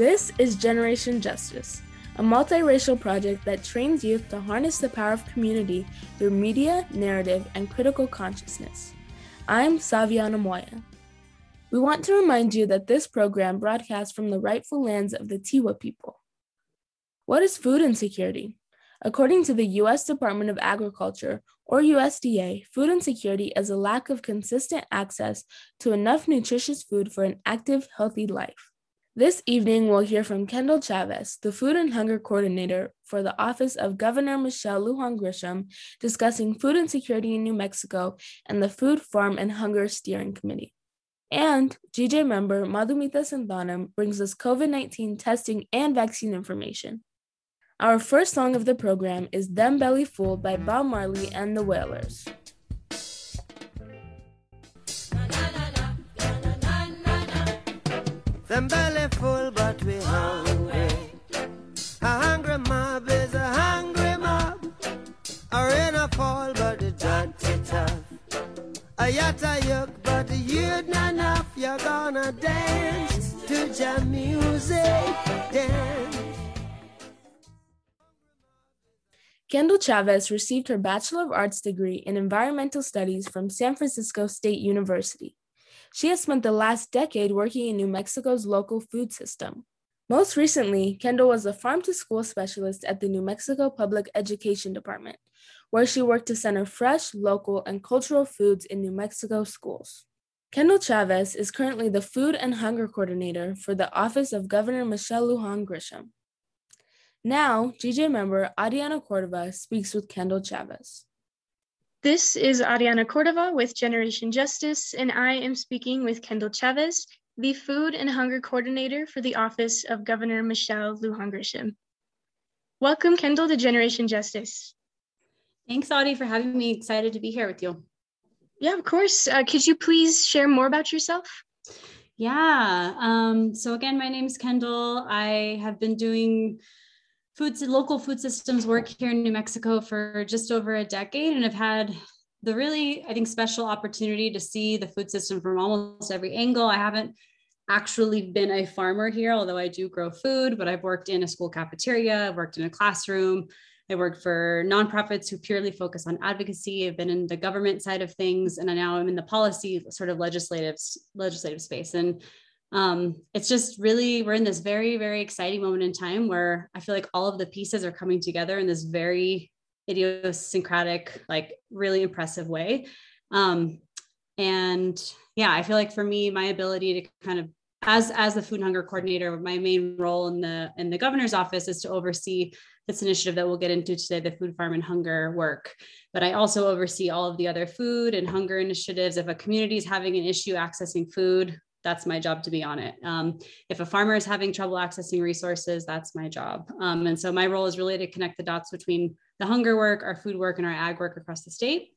This is Generation Justice, a multiracial project that trains youth to harness the power of community through media, narrative, and critical consciousness. I'm Saviana Moya. We want to remind you that this program broadcasts from the rightful lands of the Tiwa people. What is food insecurity? According to the U.S. Department of Agriculture, or USDA, food insecurity is a lack of consistent access to enough nutritious food for an active, healthy life. This evening, we'll hear from Kendall Chavez, the Food and Hunger Coordinator for the Office of Governor Michelle Lujan Grisham, discussing food insecurity in New Mexico and the Food, Farm, and Hunger Steering Committee. And GJ member Madhumita Santhanam brings us COVID 19 testing and vaccine information. Our first song of the program is Them Belly Full by Bob Marley and the Wailers. Them belly full, but we hungry. A hungry mob is a hungry mob. A rain a fall, but the dirty tough. A yatta yuck, but you'd not enough. You're gonna dance to jam music, dance. Kendall Chavez received her Bachelor of Arts degree in Environmental Studies from San Francisco State University. She has spent the last decade working in New Mexico's local food system. Most recently, Kendall was a farm to school specialist at the New Mexico Public Education Department, where she worked to center fresh, local, and cultural foods in New Mexico schools. Kendall Chavez is currently the Food and Hunger Coordinator for the Office of Governor Michelle Lujan Grisham. Now, GJ member Adriana Cordova speaks with Kendall Chavez. This is Ariana Cordova with Generation Justice, and I am speaking with Kendall Chavez, the Food and Hunger Coordinator for the Office of Governor Michelle Lujan Grisham. Welcome, Kendall, to Generation Justice. Thanks, Audie, for having me. Excited to be here with you. Yeah, of course. Uh, could you please share more about yourself? Yeah. Um, so, again, my name is Kendall. I have been doing food local food systems work here in New Mexico for just over a decade and have had the really I think special opportunity to see the food system from almost every angle. I haven't actually been a farmer here, although I do grow food, but I've worked in a school cafeteria, I've worked in a classroom, I worked for nonprofits who purely focus on advocacy. I've been in the government side of things, and now I'm in the policy sort of legislative legislative space. And um, it's just really we're in this very very exciting moment in time where i feel like all of the pieces are coming together in this very idiosyncratic like really impressive way. Um, and yeah i feel like for me my ability to kind of as as the food and hunger coordinator my main role in the in the governor's office is to oversee this initiative that we'll get into today the food farm and hunger work. But i also oversee all of the other food and hunger initiatives. If a community is having an issue accessing food that's my job to be on it. Um, if a farmer is having trouble accessing resources, that's my job. Um, and so my role is really to connect the dots between the hunger work, our food work, and our ag work across the state.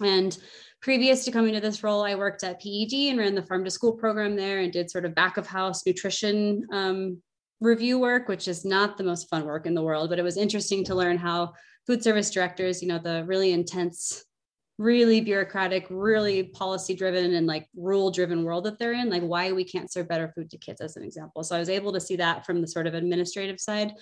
And previous to coming to this role, I worked at PED and ran the farm to school program there and did sort of back of house nutrition um, review work, which is not the most fun work in the world, but it was interesting to learn how food service directors, you know, the really intense really bureaucratic, really policy driven and like rule driven world that they're in, like why we can't serve better food to kids, as an example. So I was able to see that from the sort of administrative side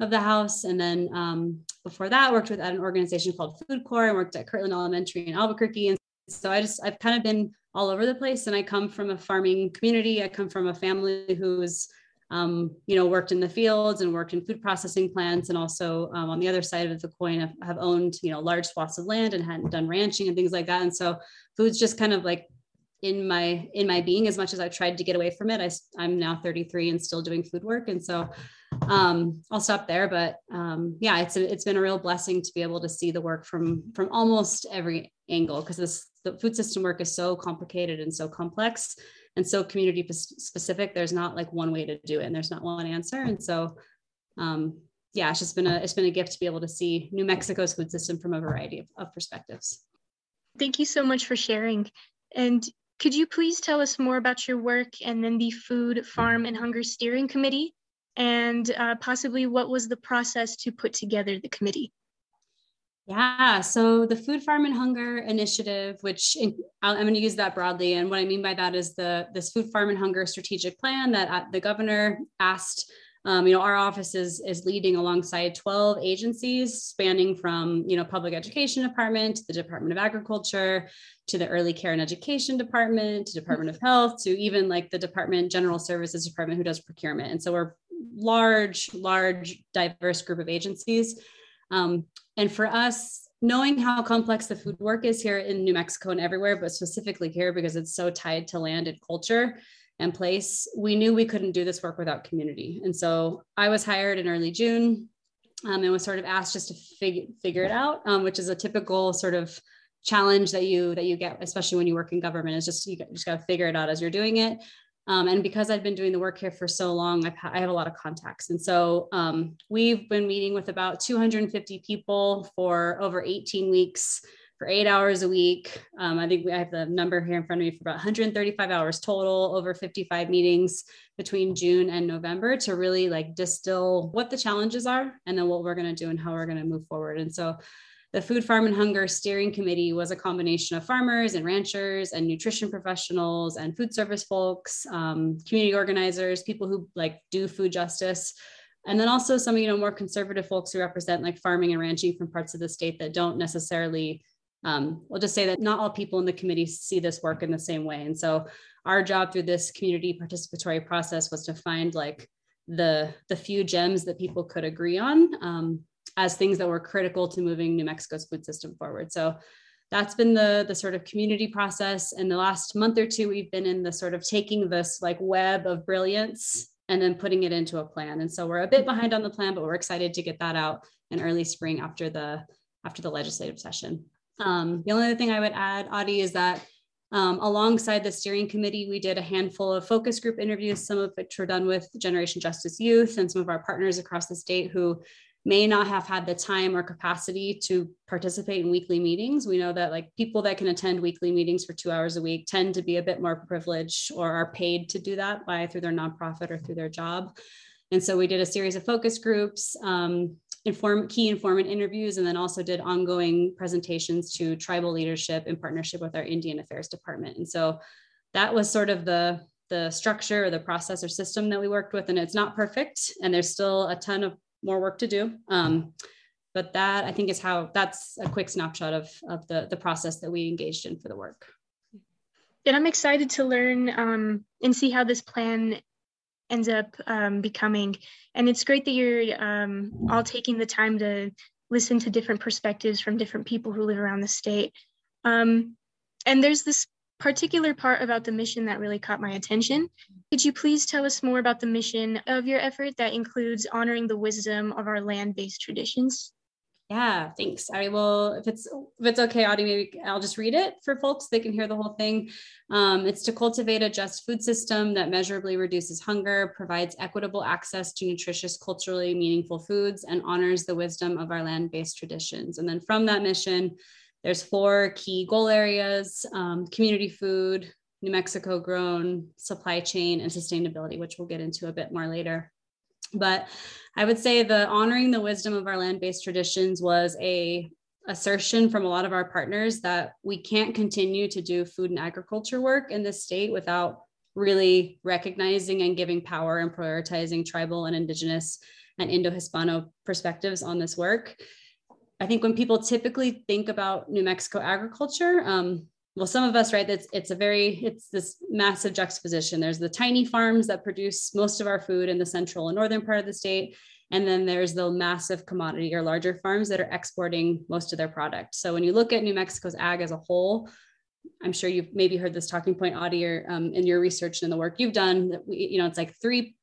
of the house. And then um, before that, worked with at an organization called Food Corps and worked at Kirtland Elementary in Albuquerque. And so I just, I've kind of been all over the place. And I come from a farming community. I come from a family who's um, you know, worked in the fields and worked in food processing plants, and also um, on the other side of the coin, have, have owned you know large swaths of land and hadn't done ranching and things like that. And so, food's just kind of like in my in my being. As much as I tried to get away from it, I, I'm now 33 and still doing food work, and so um, I'll stop there. But um, yeah, it's a, it's been a real blessing to be able to see the work from from almost every angle because this the food system work is so complicated and so complex and so community specific there's not like one way to do it and there's not one answer. And so um, yeah it's just been a it's been a gift to be able to see new mexico's food system from a variety of, of perspectives. Thank you so much for sharing. And could you please tell us more about your work and then the food farm and hunger steering committee? And uh, possibly what was the process to put together the committee Yeah, so the Food Farm and Hunger Initiative, which I'm going to use that broadly, and what I mean by that is the this Food Farm and Hunger strategic plan that uh, the governor asked um, you know, our office is, is leading alongside 12 agencies spanning from, you know, public education department to the Department of Agriculture, to the early care and education department, to Department of Health, to even like the Department General Services Department who does procurement. And so we're large, large, diverse group of agencies. Um, and for us, knowing how complex the food work is here in New Mexico and everywhere, but specifically here because it's so tied to land and culture, and place, we knew we couldn't do this work without community. And so I was hired in early June um, and was sort of asked just to figure figure it out, um, which is a typical sort of challenge that you that you get, especially when you work in government, is just you just got to figure it out as you're doing it. Um, and because I've been doing the work here for so long, I've, I have a lot of contacts. And so um, we've been meeting with about 250 people for over 18 weeks for eight hours a week. Um, I think we, I have the number here in front of me for about 135 hours total, over 55 meetings between June and November to really like distill what the challenges are and then what we're going to do and how we're going to move forward. And so the Food, Farm, and Hunger Steering Committee was a combination of farmers and ranchers and nutrition professionals and food service folks, um, community organizers, people who like do food justice, and then also some you know more conservative folks who represent like farming and ranching from parts of the state that don't necessarily um, we'll just say that not all people in the committee see this work in the same way. And so our job through this community participatory process was to find like the, the few gems that people could agree on um, as things that were critical to moving New Mexico's food system forward. So that's been the, the sort of community process. And the last month or two, we've been in the sort of taking this like web of brilliance and then putting it into a plan. And so we're a bit behind on the plan, but we're excited to get that out in early spring after the after the legislative session. Um, the only other thing I would add, Audie, is that um, alongside the steering committee, we did a handful of focus group interviews, some of which were done with Generation Justice Youth and some of our partners across the state who may not have had the time or capacity to participate in weekly meetings. We know that like people that can attend weekly meetings for two hours a week tend to be a bit more privileged or are paid to do that by through their nonprofit or through their job. And so we did a series of focus groups. Um, inform key informant interviews and then also did ongoing presentations to tribal leadership in partnership with our Indian Affairs Department. And so that was sort of the the structure or the process or system that we worked with and it's not perfect and there's still a ton of more work to do um, but that i think is how that's a quick snapshot of, of the, the process that we engaged in for the work and i'm excited to learn um, and see how this plan ends up um, becoming. And it's great that you're um, all taking the time to listen to different perspectives from different people who live around the state. Um, and there's this particular part about the mission that really caught my attention. Could you please tell us more about the mission of your effort that includes honoring the wisdom of our land-based traditions? Yeah, thanks. I will, if it's if it's okay, Audie, maybe I'll just read it for folks. They can hear the whole thing. Um, it's to cultivate a just food system that measurably reduces hunger, provides equitable access to nutritious, culturally meaningful foods, and honors the wisdom of our land-based traditions. And then from that mission, there's four key goal areas: um, community food, New Mexico grown, supply chain, and sustainability, which we'll get into a bit more later. But I would say the honoring the wisdom of our land-based traditions was a assertion from a lot of our partners that we can't continue to do food and agriculture work in this state without really recognizing and giving power and prioritizing tribal and indigenous and Indo-Hispano perspectives on this work. I think when people typically think about New Mexico agriculture, um, well some of us right it's it's a very it's this massive juxtaposition. There's the tiny farms that produce most of our food in the central and northern part of the state and then there's the massive commodity or larger farms that are exporting most of their product. So when you look at new mexico's ag as a whole i'm sure you've maybe heard this talking point audie or um, in your research and the work you've done that we, you know it's like three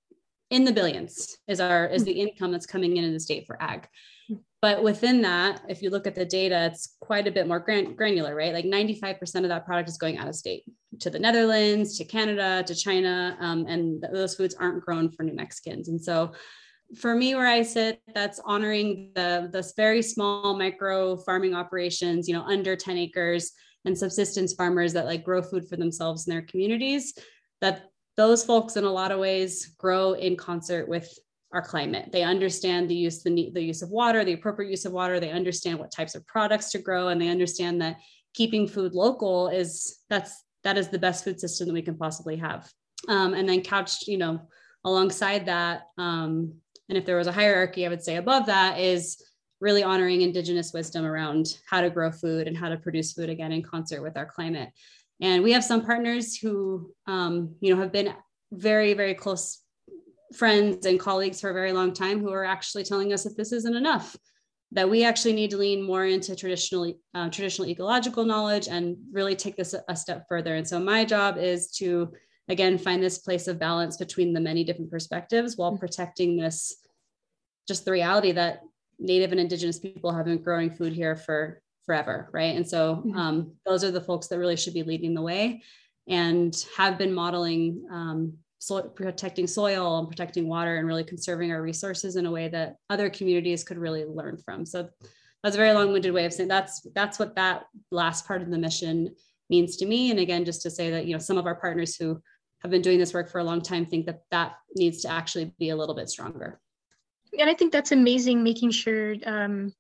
in the billions is our is the income that's coming in in the state for ag but within that, if you look at the data, it's quite a bit more gran- granular, right? Like 95% of that product is going out of state to the Netherlands, to Canada, to China, um, and th- those foods aren't grown for New Mexicans. And so, for me, where I sit, that's honoring the this very small micro farming operations, you know, under 10 acres, and subsistence farmers that like grow food for themselves in their communities. That those folks, in a lot of ways, grow in concert with our climate. They understand the use the, the use of water, the appropriate use of water. They understand what types of products to grow, and they understand that keeping food local is that's that is the best food system that we can possibly have. Um, and then couched, you know, alongside that, um, and if there was a hierarchy, I would say above that is really honoring indigenous wisdom around how to grow food and how to produce food again in concert with our climate. And we have some partners who, um, you know, have been very, very close friends and colleagues for a very long time who are actually telling us that this isn't enough that we actually need to lean more into traditional uh, traditional ecological knowledge and really take this a, a step further. And so my job is to again find this place of balance between the many different perspectives while protecting this just the reality that native and indigenous people have been growing food here for forever right? And so mm-hmm. um, those are the folks that really should be leading the way and have been modeling um, so protecting soil and protecting water and really conserving our resources in a way that other communities could really learn from. So that's a very long-winded way of saying that's that's what that last part of the mission means to me. And again, just to say that you know some of our partners who have been doing this work for a long time think that that needs to actually be a little bit stronger. And I think that's amazing, making sure um,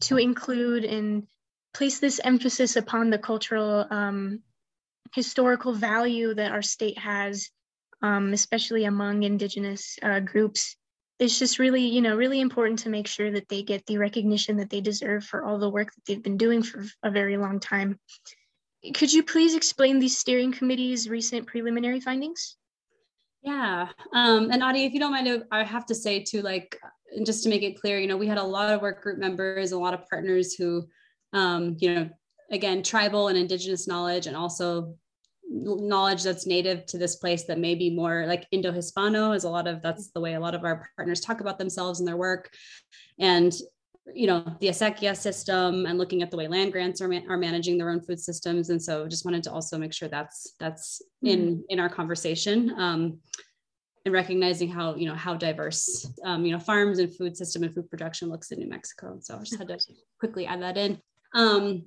to include and place this emphasis upon the cultural um, historical value that our state has um, especially among Indigenous uh, groups. It's just really, you know, really important to make sure that they get the recognition that they deserve for all the work that they've been doing for a very long time. Could you please explain the steering committee's recent preliminary findings? Yeah, um, and Adi, if you don't mind, I have to say too, like, just to make it clear, you know, we had a lot of work group members, a lot of partners who, um, you know, again, tribal and indigenous knowledge, and also knowledge that's native to this place that may be more like Indo-Hispano is a lot of that's the way a lot of our partners talk about themselves and their work. And you know the acequia system and looking at the way land grants are, are managing their own food systems and so just wanted to also make sure that's that's mm-hmm. in in our conversation um, and recognizing how you know how diverse um, you know farms and food system and food production looks in new mexico so i just had to quickly add that in um,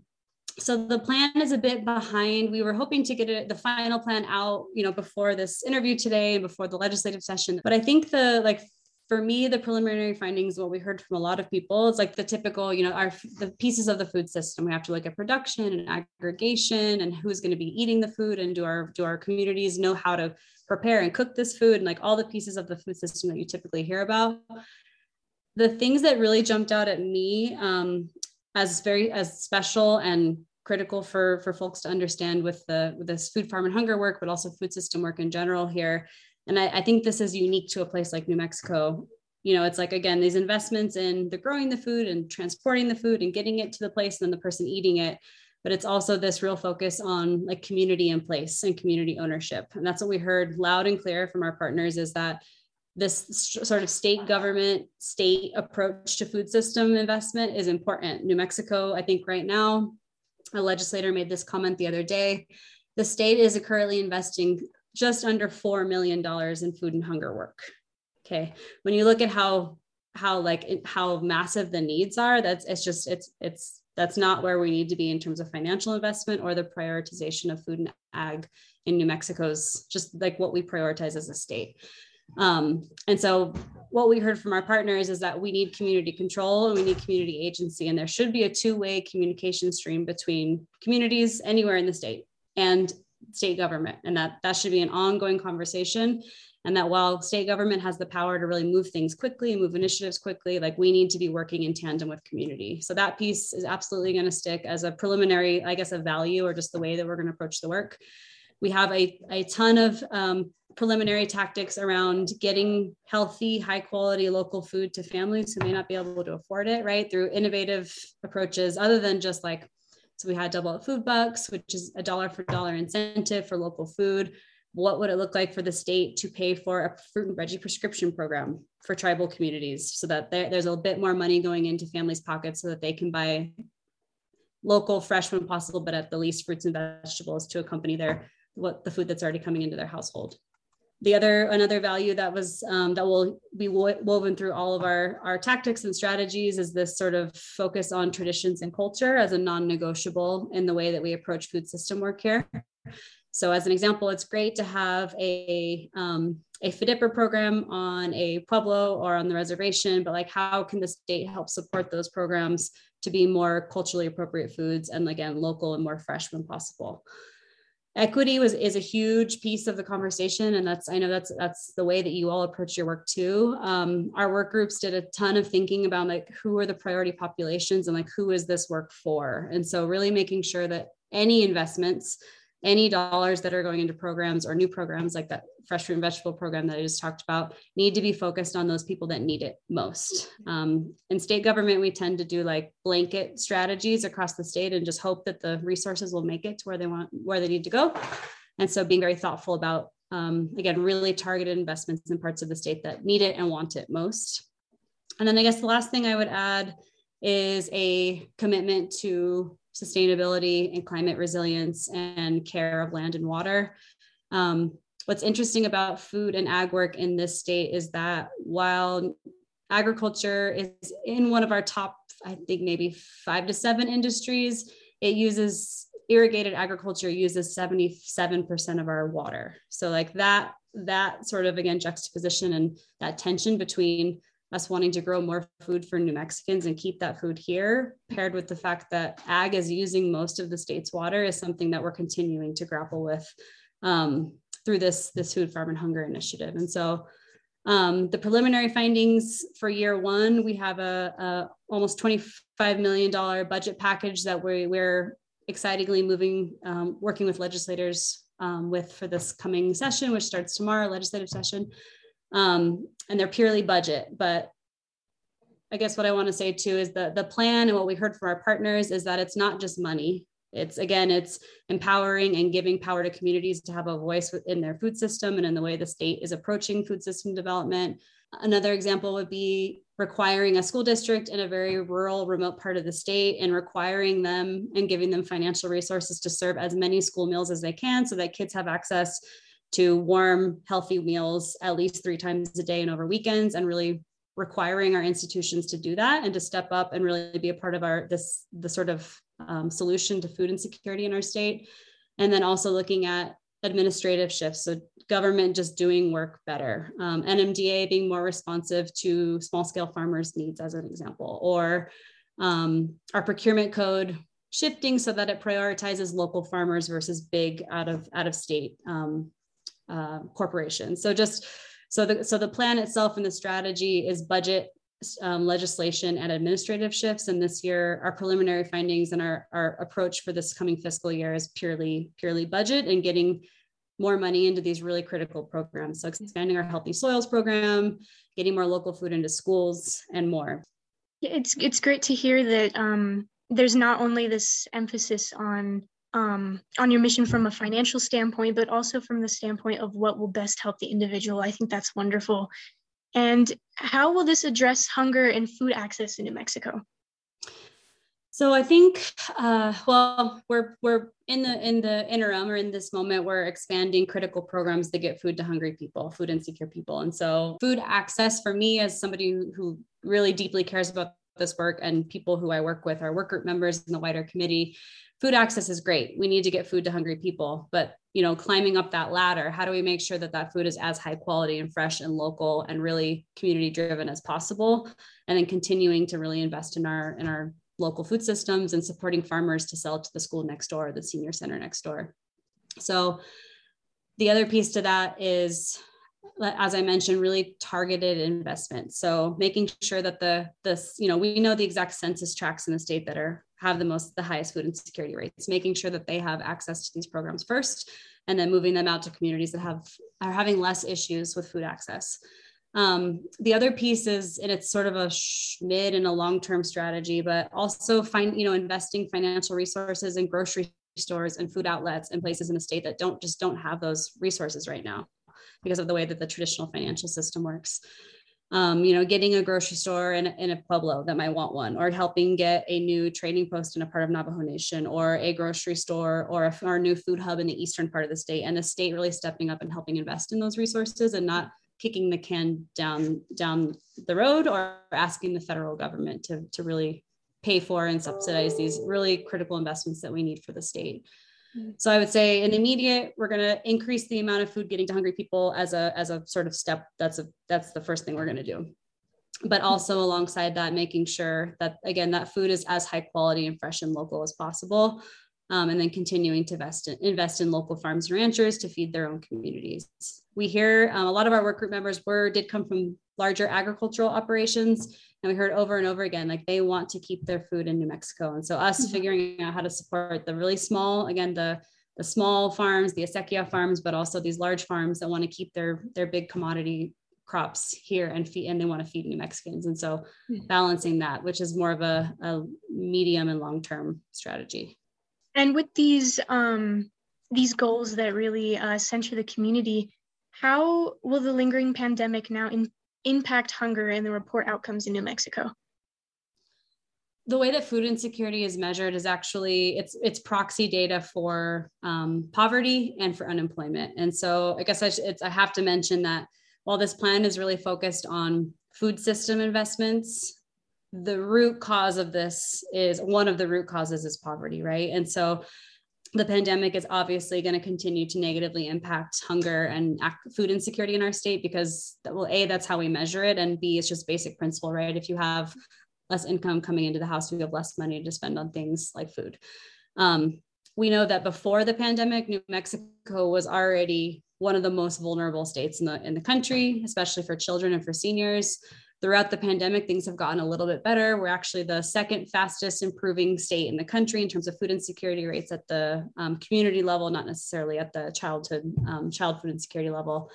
so the plan is a bit behind. We were hoping to get it, the final plan out, you know, before this interview today and before the legislative session. But I think the like for me, the preliminary findings, what we heard from a lot of people, is like the typical, you know, our the pieces of the food system. We have to look at production and aggregation and who's going to be eating the food and do our do our communities know how to prepare and cook this food and like all the pieces of the food system that you typically hear about. The things that really jumped out at me um, as very as special and critical for for folks to understand with the with this food farm and hunger work but also food system work in general here. And I, I think this is unique to a place like new mexico. You know it's like again these investments in the growing the food and transporting the food and getting it to the place and then the person eating it. But it's also this real focus on like community in place and community ownership. And that's what we heard loud and clear from our partners is that this sort of state government state approach to food system investment is important. New mexico i think right now a legislator made this comment the other day. The state is currently investing just under $4 million in food and hunger work. Okay when you look at how how like how massive the needs are that's it's just it's it's that's not where we need to be in terms of financial investment or the prioritization of food and ag in new mexico's just like what we prioritize as a state um, and so what we heard from our partners is that we need community control and we need community agency, and there should be a two-way communication stream between communities anywhere in the state and state government, and that that should be an ongoing conversation. And that while state government has the power to really move things quickly, and move initiatives quickly, like we need to be working in tandem with community. So that piece is absolutely going to stick as a preliminary, I guess, a value or just the way that we're going to approach the work. We have a, a ton of um, preliminary tactics around getting healthy, high quality local food to families who may not be able to afford it, right? Through innovative approaches, other than just like, so we had double up food bucks, which is a dollar for dollar incentive for local food. What would it look like for the state to pay for a fruit and veggie prescription program for tribal communities so that there's a bit more money going into families' pockets so that they can buy local, fresh when possible, but at the least fruits and vegetables to accompany their what the food that's already coming into their household the other another value that was um, that will be woven through all of our our tactics and strategies is this sort of focus on traditions and culture as a non-negotiable in the way that we approach food system work here. So as an example it's great to have a um, a FDPIR program on a pueblo or on the reservation, but like how can the state help support those programs to be more culturally appropriate foods and again local and more fresh when possible equity was is a huge piece of the conversation and that's i know that's that's the way that you all approach your work too. Um, our work groups did a ton of thinking about like who are the priority populations and like who is this work for? And so really making sure that any investments any dollars that are going into programs or new programs like that fresh fruit and vegetable program that I just talked about need to be focused on those people that need it most. Um, in state government, we tend to do like blanket strategies across the state and just hope that the resources will make it to where they want, where they need to go. And so being very thoughtful about, um, again, really targeted investments in parts of the state that need it and want it most. And then I guess the last thing I would add is a commitment to sustainability and climate resilience and care of land and water. Um, what's interesting about food and ag work in this state is that while agriculture is in one of our top, I think maybe five to seven industries, it uses irrigated agriculture uses 77% of our water. So like that, that sort of again juxtaposition and that tension between us wanting to grow more food for New Mexicans and keep that food here, paired with the fact that ag is using most of the state's water, is something that we're continuing to grapple with um, through this, this Food, Farm, and Hunger initiative. And so um, the preliminary findings for year one, we have a, a almost $25 million budget package that we, we're excitingly moving, um, working with legislators um, with for this coming session, which starts tomorrow, legislative session um, and they're purely budget. But I guess what I want to say too is that the plan and what we heard from our partners is that it's not just money. It's again, it's empowering and giving power to communities to have a voice in their food system and in the way the state is approaching food system development. Another example would be requiring a school district in a very rural, remote part of the state and requiring them and giving them financial resources to serve as many school meals as they can so that kids have access to warm, healthy meals at least three times a day and over weekends, and really requiring our institutions to do that and to step up and really be a part of our this the sort of um, solution to food insecurity in our state. And then also looking at administrative shifts so government just doing work better um, nmda being more responsive to small scale farmers needs as an example or um, our procurement code shifting so that it prioritizes local farmers versus big out of out of state um, uh, corporations. So just so the so the plan itself and the strategy is budget um, legislation and administrative shifts. And this year, our preliminary findings and our, our approach for this coming fiscal year is purely purely budget and getting more money into these really critical programs. So expanding our healthy soils program, getting more local food into schools, and more. It's it's great to hear that um, there's not only this emphasis on um, on your mission from a financial standpoint, but also from the standpoint of what will best help the individual. I think that's wonderful. And how will this address hunger and food access in New Mexico? So I think, uh, well, we're we're in the in the interim or in this moment, we're expanding critical programs to get food to hungry people, food insecure people, and so food access for me as somebody who really deeply cares about this work and people who I work with, our work group members in the wider committee, food access is great. We need to get food to hungry people, but you know, climbing up that ladder, how do we make sure that that food is as high quality and fresh and local and really community driven as possible? And then continuing to really invest in our in our local food systems and supporting farmers to sell to the school next door, the senior center next door. So the other piece to that is as I mentioned, really targeted investments. So making sure that the this, you know, we know the exact census tracts in the state that are have the most the highest food insecurity rates, making sure that they have access to these programs first, and then moving them out to communities that have are having less issues with food access. Um, the other piece is, and it's sort of a mid and a long-term strategy, but also find, you know, investing financial resources in grocery stores and food outlets and places in the state that don't just don't have those resources right now because of the way that the traditional financial system works. Um, you know, getting a grocery store in, in a Pueblo that might want one, or helping get a new trading post in a part of Navajo Nation, or a grocery store, or a, a new food hub in the eastern part of the state, and the state really stepping up and helping invest in those resources and not kicking the can down down the road or asking the federal government to, to really pay for and subsidize these really critical investments that we need for the state. So I would say in immediate, we're going to increase the amount of food getting to hungry people as a as a sort of step. That's a that's the first thing we're going to do. But also alongside that, making sure that again that food is as high quality and fresh and local as possible. Um, and then continuing to invest in, invest in local farms and ranchers to feed their own communities. We hear um, a lot of our work group members were did come from larger agricultural operations and we heard over and over again like they want to keep their food in new mexico and so us mm-hmm. figuring out how to support the really small again the the small farms the acequia farms but also these large farms that want to keep their their big commodity crops here and feed and they want to feed new mexicans and so mm-hmm. balancing that which is more of a, a medium and long term strategy and with these um these goals that really uh, center the community how will the lingering pandemic now in, impact hunger and the report outcomes in New Mexico? the way that food insecurity is measured is actually it's it's proxy data for um, poverty and for unemployment and so i guess I, sh- I have to mention that while this plan is really focused on food system investments the root cause of this is one of the root causes is poverty right and so the pandemic is obviously going to continue to negatively impact hunger and food insecurity in our state because well a that's how we measure it and b it's just basic principle right? If you have less income coming into the house you have less money to spend on things like food. Um, we know that before the pandemic new mexico was already one of the most vulnerable states in the in the country especially for children and for seniors throughout the pandemic, things have gotten a little bit better. We're actually the second fastest improving state in the country in terms of food insecurity rates at the um, community level, not necessarily at the childhood um, child food insecurity level.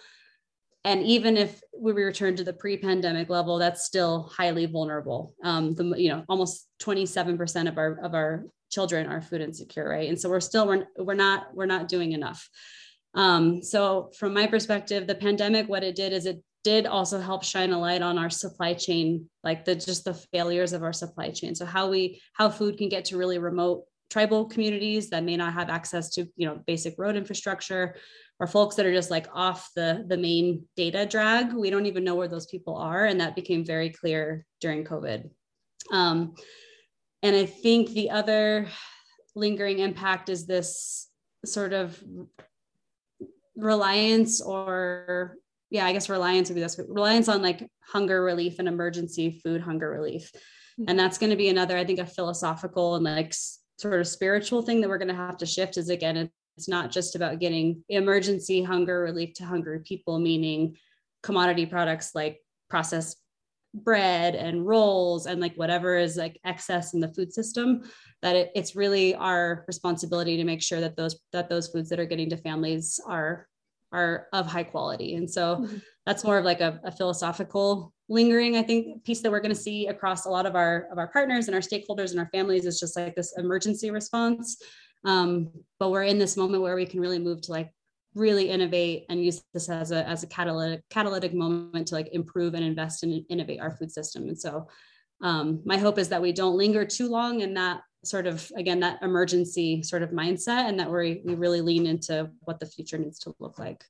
And even if we return to the pre-pandemic level, that's still highly vulnerable. Um, the you know almost 27% of our of our children are food insecure, right? And so we're still we're, we're not we're not doing enough. Um, so from my perspective, the pandemic, what it did is it did also help shine a light on our supply chain like the just the failures of our supply chain. So how we how food can get to really remote tribal communities that may not have access to you know basic road infrastructure or folks that are just like off the the main data drag. We don't even know where those people are and that became very clear during covid. Um, and i think the other lingering impact is this sort of reliance or yeah, I guess reliance would be this reliance on like hunger relief and emergency food hunger relief. Mm-hmm. And that's going to be another, I think, a philosophical and like sort of spiritual thing that we're going to have to shift is again, it's not just about getting emergency hunger relief to hungry people, meaning commodity products like processed bread and rolls and like whatever is like excess in the food system that it, it's really our responsibility to make sure that those that those foods that are getting to families are are of high quality. And so mm-hmm. that's more of like a, a, philosophical lingering, I think, piece that we're going to see across a lot of our of our partners and our stakeholders and our families is just like this emergency response. Um, but we're in this moment where we can really move to like really innovate and use this as a as a catalytic catalytic moment to like improve and invest and innovate our food system. And so um, my hope is that we don't linger too long in that sort of again that emergency sort of mindset and that we we really lean into what the future needs to look like.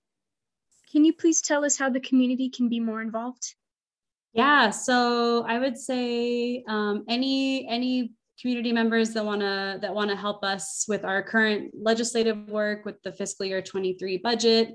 Can you please tell us how the community can be more involved? Yeah so i would say um, any any community members that want to that want to help us with our current legislative work with the fiscal year 23 budget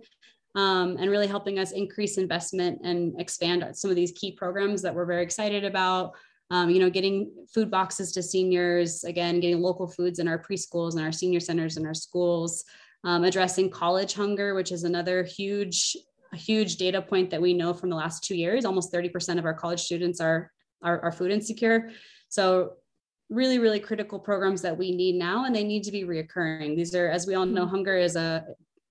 um, and really helping us increase investment and expand some of these key programs that we're very excited about um, you know, getting food boxes to seniors, again, getting local foods in our preschools and our senior centers and our schools, um, addressing college hunger, which is another huge, huge data point that we know from the last two years. Almost 30% of our college students are, are, are food insecure. So really, really critical programs that we need now, and they need to be reoccurring. These are, as we all know, mm-hmm. hunger is a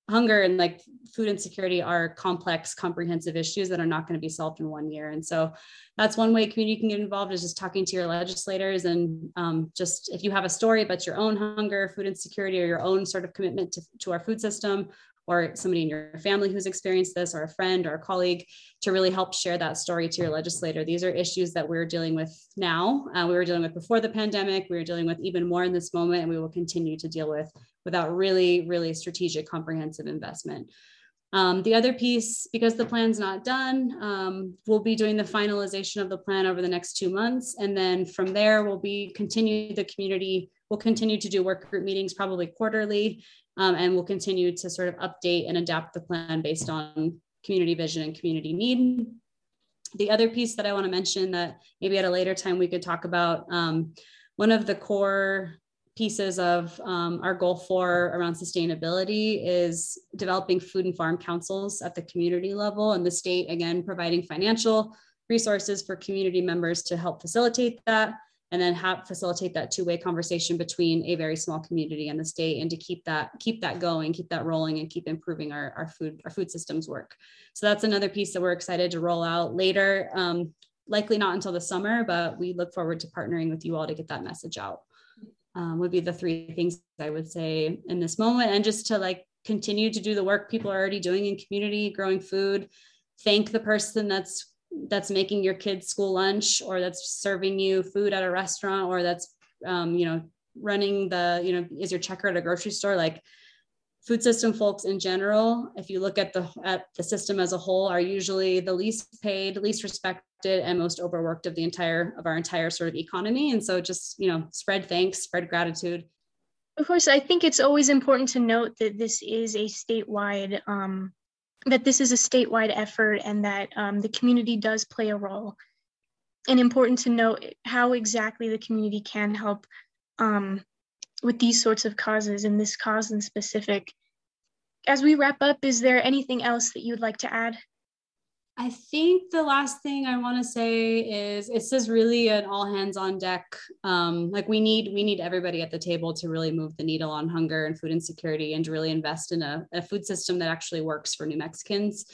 hunger and like food insecurity are complex comprehensive issues that are not going to be solved in one year. And so that's one way community can get involved is just talking to your legislators and um, just if you have a story about your own hunger food insecurity or your own sort of commitment to, to our food system or somebody in your family who's experienced this or a friend or a colleague to really help share that story to your legislator. These are issues that we're dealing with now. Uh, we were dealing with before the pandemic. We were dealing with even more in this moment and we will continue to deal with without really really strategic comprehensive investment um, the other piece, because the plan's not done, um, we'll be doing the finalization of the plan over the next two months. And then from there, we'll be continue the community, we'll continue to do work group meetings probably quarterly Um, and we'll continue to sort of update and adapt the plan based on community vision and community need. The other piece that I want to mention that maybe at a later time we could talk about um, one of the core pieces of um, our goal for around sustainability is developing food and farm councils at the community level and the state again providing financial resources for community members to help facilitate that and then facilitate that two-way conversation between a very small community and the state and to keep that keep that going keep that rolling and keep improving our, our food our food systems work. So that's another piece that we're excited to roll out later um, likely not until the summer but we look forward to partnering with you all to get that message out um, would be the three things i would say in this moment. And just to like continue to do the work people are already doing in community growing food thank the person that's that's making your kids school lunch or that's serving you food at a restaurant or that's um, you know running the you know is your checker at a grocery store. Like food system folks in general if you look at the at the system as a whole are usually the least paid least respected and most overworked of the entire of our entire sort of economy and so just you know spread thanks spread gratitude of course i think it's always important to note that this is a statewide um, that this is a statewide effort and that um, the community does play a role. And important to note how exactly the community can help um, with these sorts of causes and this cause in specific. As we wrap up, is there anything else that you'd like to add? I think the last thing I want to say is it's just really an all hands on deck. Um, like we need we need everybody at the table to really move the needle on hunger and food insecurity and to really invest in a, a food system that actually works for New Mexicans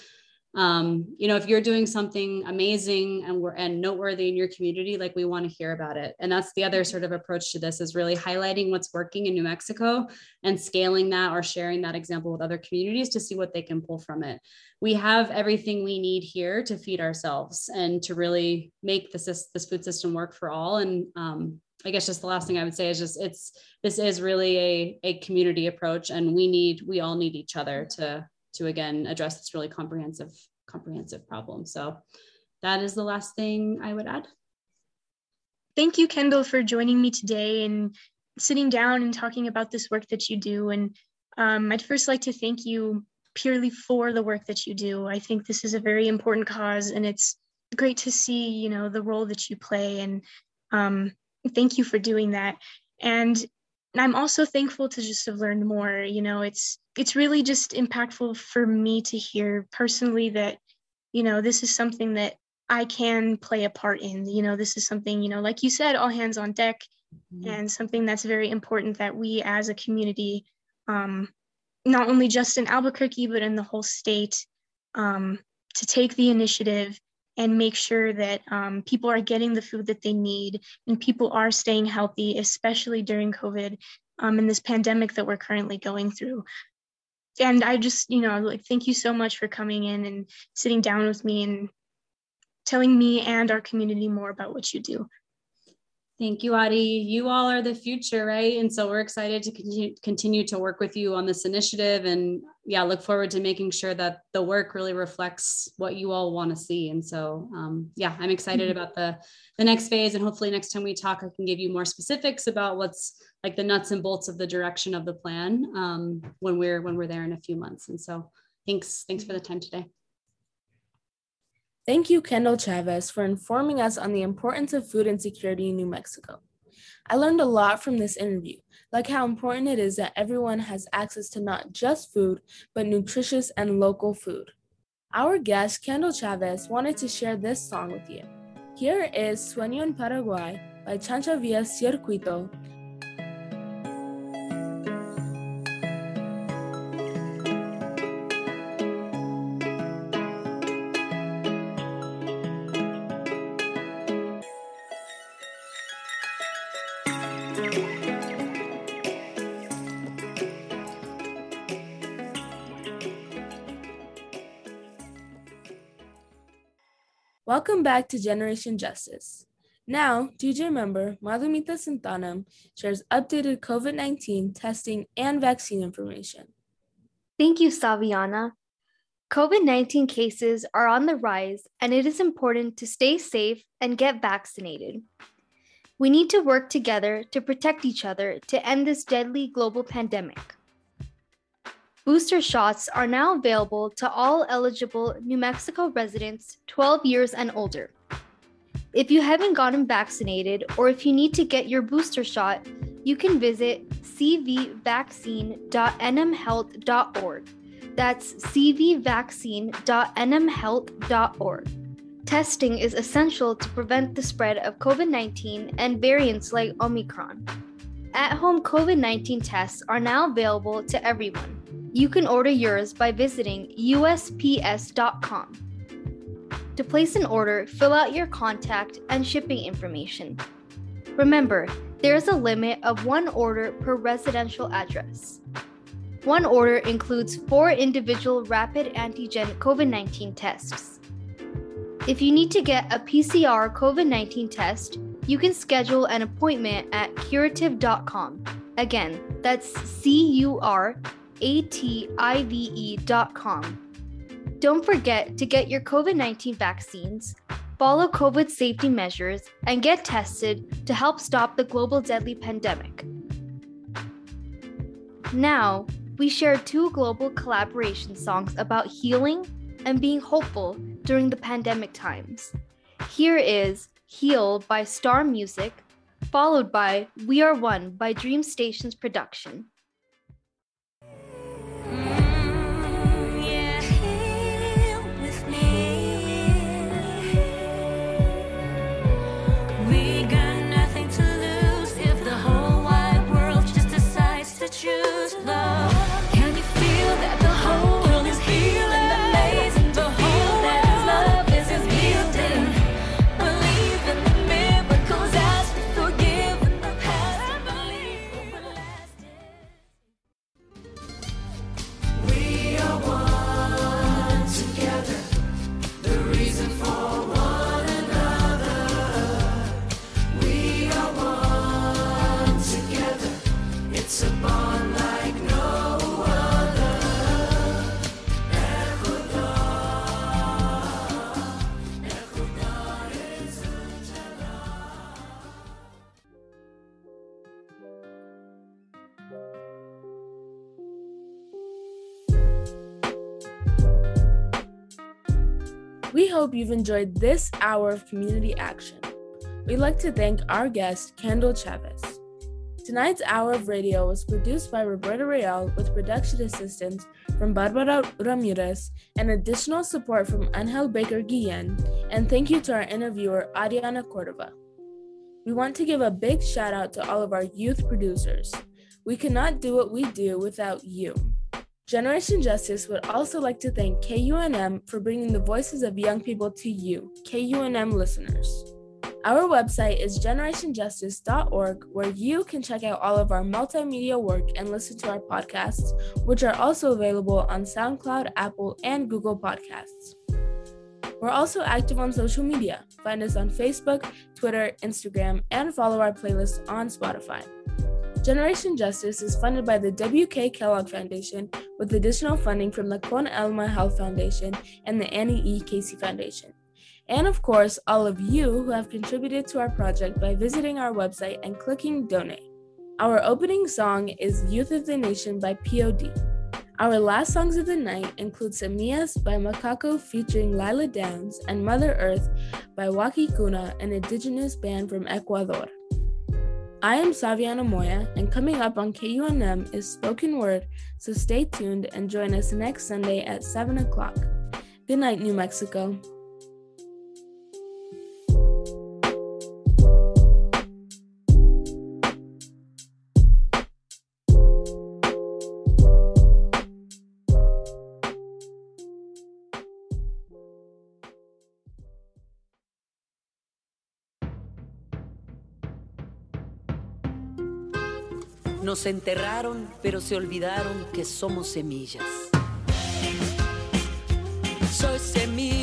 um, you know if you're doing something amazing and we're and noteworthy in your community like we want to hear about it. And that's the other sort of approach to this is really highlighting what's working in new mexico and scaling that or sharing that example with other communities to see what they can pull from it. We have everything we need here to feed ourselves and to really make this this food system work for all. And um, I guess just the last thing I would say is just it's this is really a, a community approach and we need we all need each other to to again address this really comprehensive comprehensive problem. So that is the last thing I would add. Thank you, Kendall, for joining me today and sitting down and talking about this work that you do. And um, I'd first like to thank you purely for the work that you do. I think this is a very important cause, and it's great to see, you know, the role that you play. And um, thank you for doing that. And I'm also thankful to just have learned more. You know, it's it's really just impactful for me to hear personally that, you know, this is something that I can play a part in. You know, this is something, you know, like you said, all hands on deck, mm-hmm. and something that's very important that we as a community, um, not only just in Albuquerque, but in the whole state, um, to take the initiative and make sure that um, people are getting the food that they need and people are staying healthy, especially during COVID um, and this pandemic that we're currently going through. And I just, you know, like, thank you so much for coming in and sitting down with me and telling me and our community more about what you do. Thank you, Adi. You all are the future, right? And so we're excited to continue, continue to work with you on this initiative. And yeah, look forward to making sure that the work really reflects what you all want to see. And so, um, yeah, I'm excited mm-hmm. about the, the next phase. And hopefully next time we talk, I can give you more specifics about what's like the nuts and bolts of the direction of the plan um, when we're when we're there in a few months. And so thanks, thanks for the time today. Thank you, Kendall Chavez, for informing us on the importance of food insecurity in New Mexico. I learned a lot from this interview, like how important it is that everyone has access to not just food, but nutritious and local food. Our guest, Kendall Chavez, wanted to share this song with you. Here is Sueño en Paraguay by Chancha Via Circuito Welcome back to Generation Justice. Now, GJ member Madhumita Santhanam shares updated COVID 19 testing and vaccine information. Thank you, Saviana. COVID 19 cases are on the rise, and it is important to stay safe and get vaccinated. We need to work together to protect each other to end this deadly global pandemic. Booster shots are now available to all eligible New Mexico residents 12 years and older. If you haven't gotten vaccinated or if you need to get your booster shot, you can visit cvvaccine.nmhealth.org. That's cvvaccine.nmhealth.org. Testing is essential to prevent the spread of COVID 19 and variants like Omicron. At home COVID 19 tests are now available to everyone. You can order yours by visiting USPS.com. To place an order, fill out your contact and shipping information. Remember, there is a limit of one order per residential address. One order includes four individual rapid antigen COVID 19 tests. If you need to get a PCR COVID 19 test, you can schedule an appointment at curative.com. Again, that's C U R A T I V E.com. Don't forget to get your COVID 19 vaccines, follow COVID safety measures, and get tested to help stop the global deadly pandemic. Now, we share two global collaboration songs about healing and being hopeful during the pandemic times. Here is Heal by Star Music, followed by We Are One by Dream Stations Production. Hope you've enjoyed this hour of community action. We'd like to thank our guest, Kendall Chavez. Tonight's hour of radio was produced by Roberta Rael with production assistance from Barbara Ramirez and additional support from Angel Baker Guillen. And thank you to our interviewer, Adriana Cordova. We want to give a big shout out to all of our youth producers. We cannot do what we do without you. Generation Justice would also like to thank KUNM for bringing the voices of young people to you, KUNM listeners. Our website is generationjustice.org, where you can check out all of our multimedia work and listen to our podcasts, which are also available on SoundCloud, Apple, and Google Podcasts. We're also active on social media. Find us on Facebook, Twitter, Instagram, and follow our playlist on Spotify. Generation Justice is funded by the W.K. Kellogg Foundation with additional funding from the Con Alma Health Foundation and the Annie E. Casey Foundation. And of course, all of you who have contributed to our project by visiting our website and clicking donate. Our opening song is Youth of the Nation by POD. Our last songs of the night include Semillas by Macaco featuring Lila Downs and Mother Earth by Waki Kuna, an indigenous band from Ecuador. I am Saviana Moya, and coming up on KUNM is Spoken Word, so stay tuned and join us next Sunday at 7 o'clock. Good night, New Mexico. Nos enterraron, pero se olvidaron que somos semillas. Soy semilla